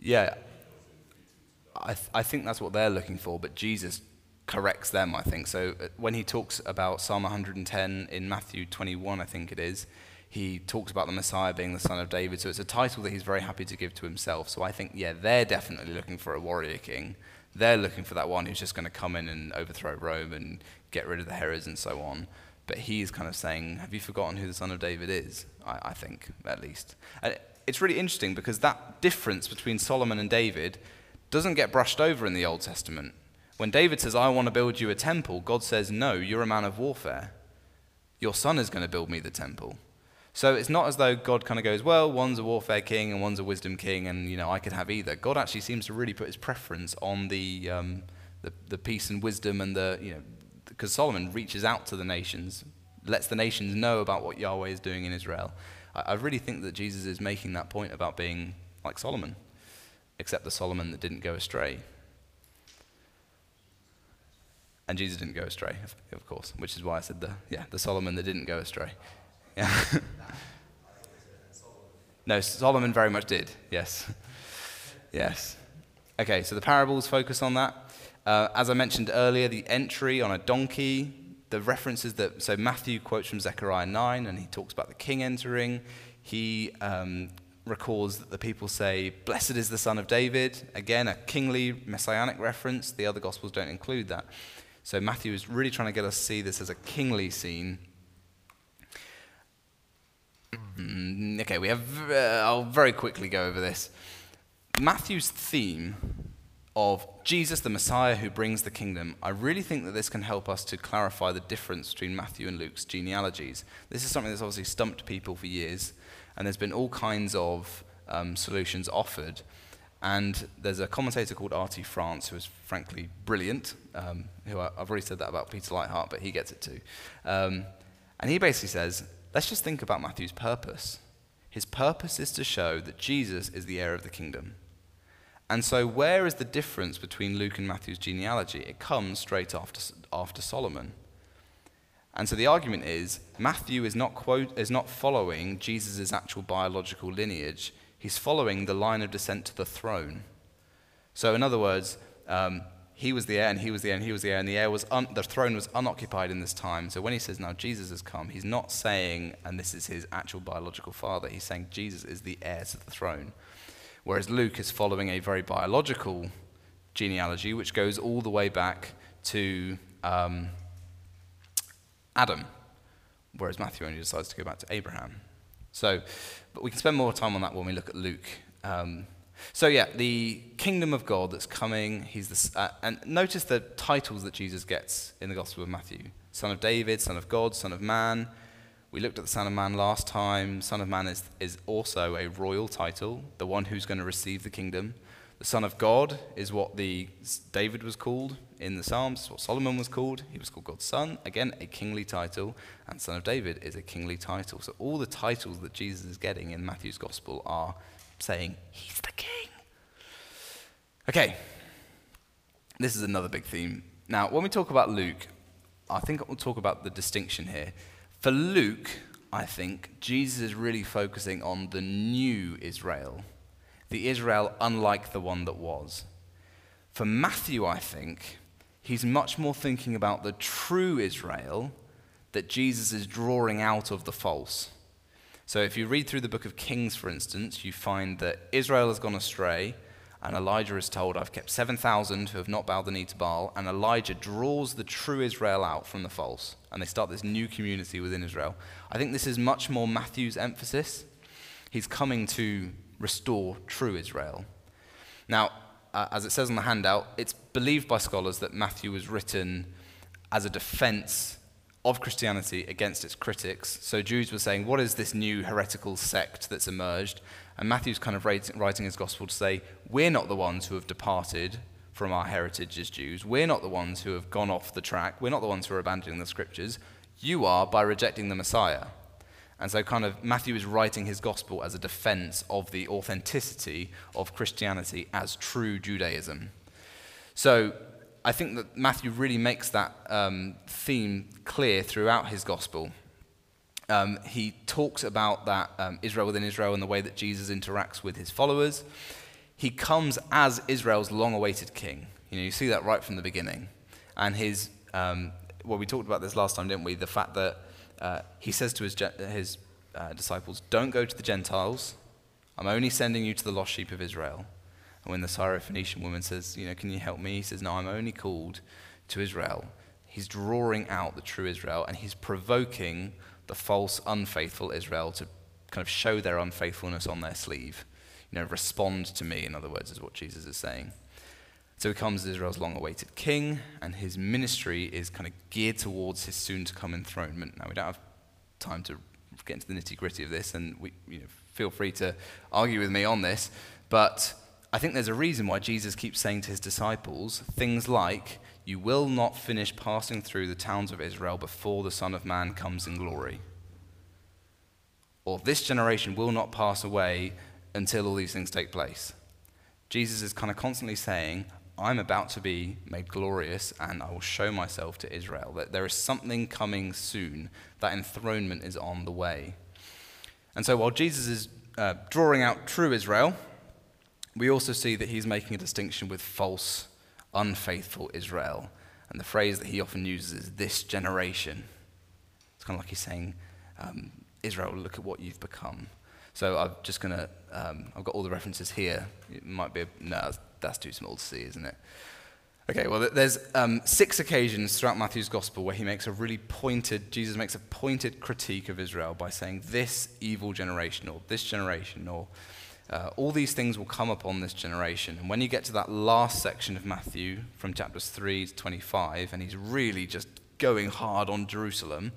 Yeah, I, th- I think that's what they're looking for, but Jesus corrects them, I think. So uh, when he talks about Psalm 110 in Matthew 21, I think it is, he talks about the Messiah being the son of David. So it's a title that he's very happy to give to himself. So I think, yeah, they're definitely looking for a warrior king. They're looking for that one who's just going to come in and overthrow Rome and get rid of the Herods and so on. But he's kind of saying, Have you forgotten who the son of David is? I, I think, at least. And it's really interesting because that difference between Solomon and David doesn't get brushed over in the Old Testament. When David says, I want to build you a temple, God says, No, you're a man of warfare. Your son is going to build me the temple. So it's not as though God kind of goes, Well, one's a warfare king and one's a wisdom king, and you know, I could have either. God actually seems to really put his preference on the, um, the, the peace and wisdom and the, you know, because Solomon reaches out to the nations, lets the nations know about what Yahweh is doing in Israel. I, I really think that Jesus is making that point about being like Solomon, except the Solomon that didn't go astray. And Jesus didn't go astray, of, course, which is why I said the, yeah, the Solomon that didn't go astray. Yeah. no, Solomon very much did, yes. yes. Okay, so the parables focus on that. Uh, as I mentioned earlier, the entry on a donkey the references that, so Matthew quotes from Zechariah 9 and he talks about the king entering. He um, records that the people say, Blessed is the son of David. Again, a kingly messianic reference. The other gospels don't include that. So Matthew is really trying to get us to see this as a kingly scene. Mm, okay, we have, uh, I'll very quickly go over this. Matthew's theme of Jesus, the Messiah who brings the kingdom, I really think that this can help us to clarify the difference between Matthew and Luke's genealogies. This is something that's obviously stumped people for years, and there's been all kinds of um, solutions offered. And there's a commentator called R.T. France who is frankly brilliant, um, who I, have already said that about Peter Leithart, but he gets it too. Um, and he basically says, let's just think about Matthew's purpose. His purpose is to show that Jesus is the heir of the kingdom. And so, where is the difference between Luke and Matthew's genealogy? It comes straight after, after Solomon. And so the argument is Matthew is not, quote, is not following Jesus' actual biological lineage, he's following the line of descent to the throne. So, in other words, um, he was the heir, and he was the heir, and he was the heir, and the heir was un- the throne was unoccupied in this time. So when he says now Jesus has come, he's not saying, and this is his actual biological father. He's saying Jesus is the heir to the throne. Whereas Luke is following a very biological genealogy, which goes all the way back to um, Adam, whereas Matthew only decides to go back to Abraham. So, but we can spend more time on that when we look at Luke. Um, so, yeah, the kingdom of God that's coming, he's the, uh, and notice the titles that Jesus gets in the Gospel of Matthew Son of David, Son of God, Son of Man. We looked at the Son of Man last time. Son of Man is, is also a royal title, the one who's going to receive the kingdom. The Son of God is what the David was called in the Psalms, what Solomon was called. He was called God's Son, again, a kingly title, and Son of David is a kingly title. So all the titles that Jesus is getting in Matthew's Gospel are saying, He's the king. Okay, this is another big theme. Now, when we talk about Luke, I think we'll talk about the distinction here. For Luke, I think Jesus is really focusing on the new Israel, the Israel unlike the one that was. For Matthew, I think, he's much more thinking about the true Israel that Jesus is drawing out of the false. So if you read through the book of Kings, for instance, you find that Israel has gone astray, and Elijah is told, I've kept 7,000 who have not bowed the knee to Baal, and Elijah draws the true Israel out from the false, and they start this new community within Israel. I think this is much more Matthew's emphasis. He's coming to restore true Israel. Now, uh, as it says on the handout, it's believed by scholars that Matthew was written as a defense of Christianity against its critics. So Jews were saying, What is this new heretical sect that's emerged? And Matthew's kind of writing his gospel to say, We're not the ones who have departed from our heritage as Jews. We're not the ones who have gone off the track. We're not the ones who are abandoning the scriptures. You are by rejecting the Messiah. And so, kind of, Matthew is writing his gospel as a defense of the authenticity of Christianity as true Judaism. So, I think that Matthew really makes that um, theme clear throughout his gospel. Um, he talks about that um, Israel within Israel and the way that Jesus interacts with his followers. He comes as Israel's long awaited king. You know, you see that right from the beginning. And his, um, well, we talked about this last time, didn't we? The fact that uh, he says to his, his uh, disciples, Don't go to the Gentiles. I'm only sending you to the lost sheep of Israel. And when the Syrophoenician woman says, You know, can you help me? He says, No, I'm only called to Israel. He's drawing out the true Israel and he's provoking the false, unfaithful Israel to kind of show their unfaithfulness on their sleeve. You know, respond to me, in other words, is what Jesus is saying. So he comes as Israel's long awaited king, and his ministry is kind of geared towards his soon to come enthronement. Now, we don't have time to get into the nitty gritty of this, and we, you know, feel free to argue with me on this, but I think there's a reason why Jesus keeps saying to his disciples things like, You will not finish passing through the towns of Israel before the Son of Man comes in glory. Or this generation will not pass away until all these things take place. Jesus is kind of constantly saying, I'm about to be made glorious and I will show myself to Israel. That there is something coming soon. That enthronement is on the way. And so while Jesus is uh, drawing out true Israel, we also see that he's making a distinction with false, unfaithful Israel. And the phrase that he often uses is this generation. It's kind of like he's saying, um, Israel, look at what you've become. So I'm just going to, um, I've got all the references here. It might be, a, no, that's too small to see, isn't it? Okay, well, there's um, six occasions throughout Matthew's gospel where he makes a really pointed, Jesus makes a pointed critique of Israel by saying, this evil generation, or this generation, or uh, all these things will come upon this generation. And when you get to that last section of Matthew, from chapters 3 to 25, and he's really just going hard on Jerusalem,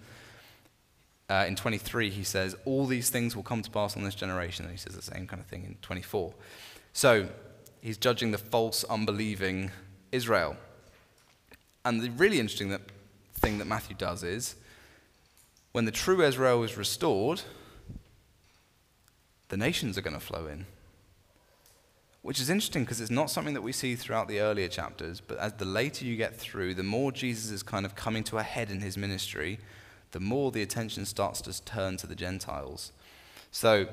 uh, in 23 he says, All these things will come to pass on this generation. And he says the same kind of thing in 24. So he's judging the false, unbelieving Israel. And the really interesting that, thing that Matthew does is when the true Israel is restored, the nations are going to flow in. Which is interesting because it's not something that we see throughout the earlier chapters, but as the later you get through, the more Jesus is kind of coming to a head in his ministry, the more the attention starts to turn to the Gentiles. So,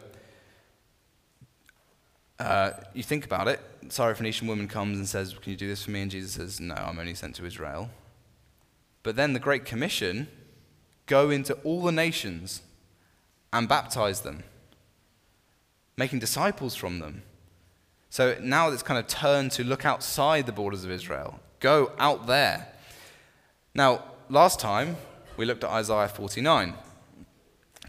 uh, you think about it. Syrophoenician woman comes and says, Can you do this for me? And Jesus says, No, I'm only sent to Israel. But then the Great Commission go into all the nations and baptize them, making disciples from them. So now it's kind of turned to look outside the borders of Israel, go out there. Now, last time we looked at Isaiah 49.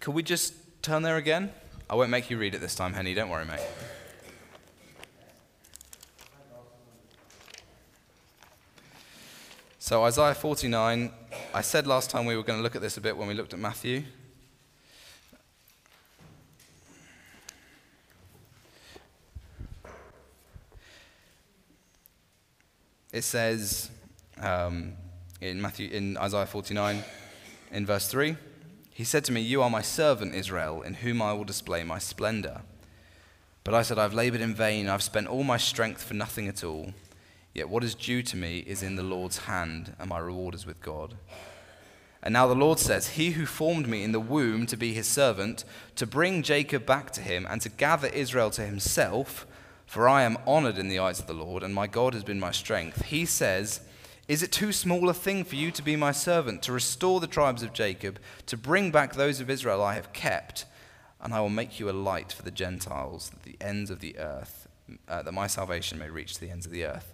Could we just turn there again? I won't make you read it this time, Henny, don't worry, mate. So, Isaiah 49, I said last time we were going to look at this a bit when we looked at Matthew. It says um, in Matthew, in Isaiah 49, in verse 3, he said to me, You are my servant, Israel, in whom I will display my splendor. But I said, I've labored in vain, I've spent all my strength for nothing at all. Yet what is due to me is in the Lord's hand, and my reward is with God. And now the Lord says, He who formed me in the womb to be his servant, to bring Jacob back to him, and to gather Israel to himself, for I am honored in the eyes of the Lord, and my God has been my strength. He says, Is it too small a thing for you to be my servant, to restore the tribes of Jacob, to bring back those of Israel I have kept? And I will make you a light for the Gentiles, that the ends of the earth, uh, that my salvation may reach the ends of the earth.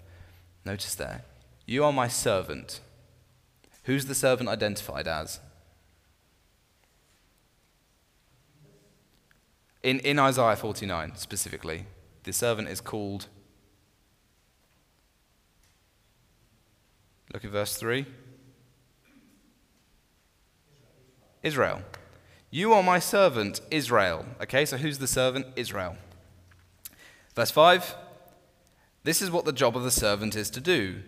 Notice there, you are my servant. Who's the servant identified as? In, in Isaiah 49 specifically, the servant is called. Look at verse 3. Israel. You are my servant, Israel. Okay, so who's the servant? Israel. Verse 5. This is what the job of the servant is to do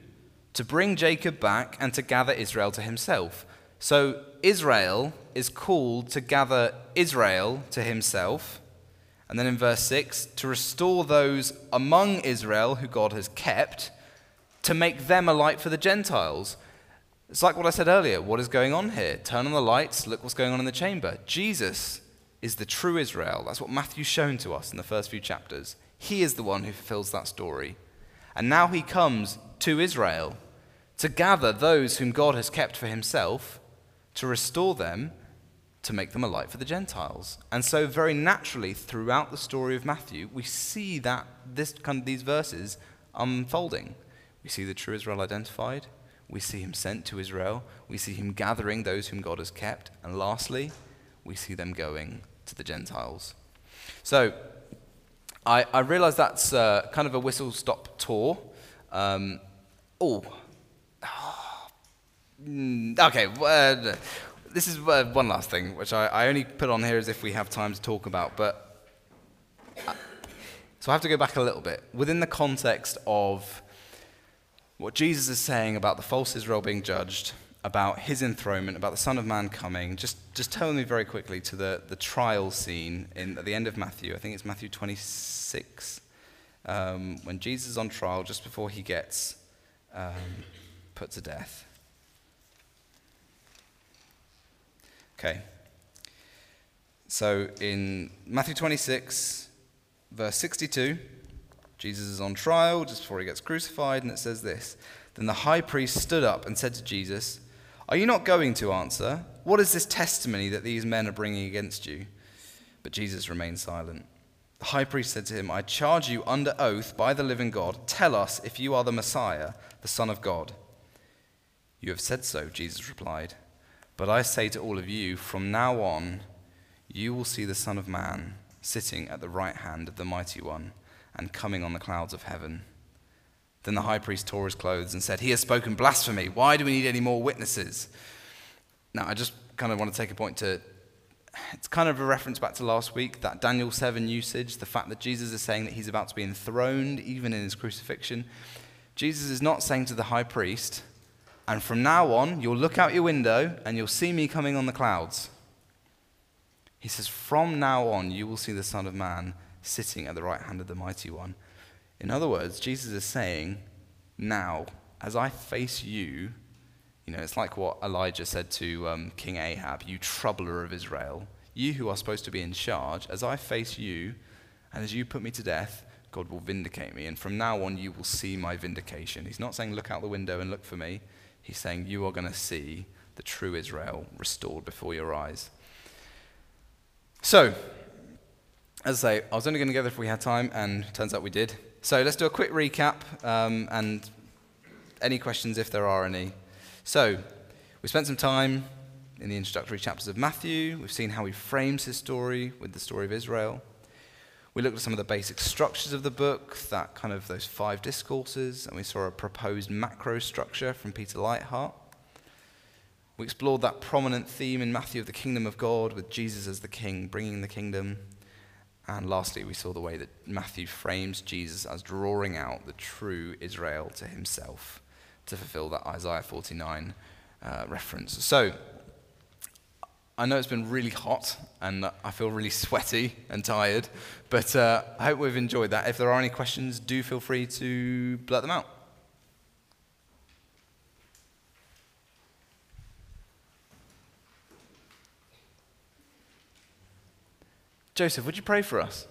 to bring Jacob back and to gather Israel to himself. So Israel is called to gather Israel to himself. And then in verse 6, to restore those among Israel who God has kept, to make them a light for the Gentiles. It's like what I said earlier. What is going on here? Turn on the lights, look what's going on in the chamber. Jesus is the true Israel. That's what Matthew's shown to us in the first few chapters. He is the one who fulfills that story. And now he comes to Israel to gather those whom God has kept for himself, to restore them, to make them a light for the Gentiles. And so, very naturally, throughout the story of Matthew, we see that this kind of these verses unfolding. We see the true Israel identified. We see him sent to Israel. We see him gathering those whom God has kept. And lastly, we see them going to the Gentiles. So, I, I realize that's uh, kind of a whistle stop tour. Um, oh. okay. Uh, this is uh, one last thing, which I, I, only put on here as if we have time to talk about. But uh, so I have to go back a little bit within the context of what Jesus is saying about the false Israel being judged about his enthronement, about the Son of Man coming, just, just tell me very quickly to the, the trial scene in, at the end of Matthew. I think it's Matthew 26, um, when Jesus is on trial just before he gets um, put to death. Okay. So in Matthew 26, verse 62, Jesus is on trial just before he gets crucified, and it says this Then the high priest stood up and said to Jesus, are you not going to answer? What is this testimony that these men are bringing against you? But Jesus remained silent. The high priest said to him, I charge you under oath by the living God, tell us if you are the Messiah, the Son of God. You have said so, Jesus replied. But I say to all of you, from now on, you will see the Son of Man sitting at the right hand of the Mighty One and coming on the clouds of heaven. Then the high priest tore his clothes and said, He has spoken blasphemy. Why do we need any more witnesses? Now, I just kind of want to take a point to. It's kind of a reference back to last week, that Daniel 7 usage, the fact that Jesus is saying that he's about to be enthroned even in his crucifixion. Jesus is not saying to the high priest, and from now on, you'll look out your window and you'll see me coming on the clouds. He says, From now on, you will see the Son of Man sitting at the right hand of the Mighty One. In other words, Jesus is saying, now, as I face you, you know, it's like what Elijah said to um, King Ahab, you troubler of Israel, you who are supposed to be in charge, as I face you, and as you put me to death, God will vindicate me. And from now on, you will see my vindication. He's not saying, look out the window and look for me. He's saying, you are going to see the true Israel restored before your eyes. So, as I say, I was only going to go there if we had time, and turns out we did. So let's do a quick recap um, and any questions if there are any. So, we spent some time in the introductory chapters of Matthew. We've seen how he frames his story with the story of Israel. We looked at some of the basic structures of the book, that kind of those five discourses, and we saw a proposed macro structure from Peter Leithart. We explored that prominent theme in Matthew of the kingdom of God with Jesus as the king, bringing the kingdom. And lastly, we saw the way that Matthew frames Jesus as drawing out the true Israel to himself to fulfill that Isaiah 49 uh, reference. So, I know it's been really hot and I feel really sweaty and tired, but uh, I hope we've enjoyed that. If there are any questions, do feel free to blurt them out. Joseph, would you pray for us?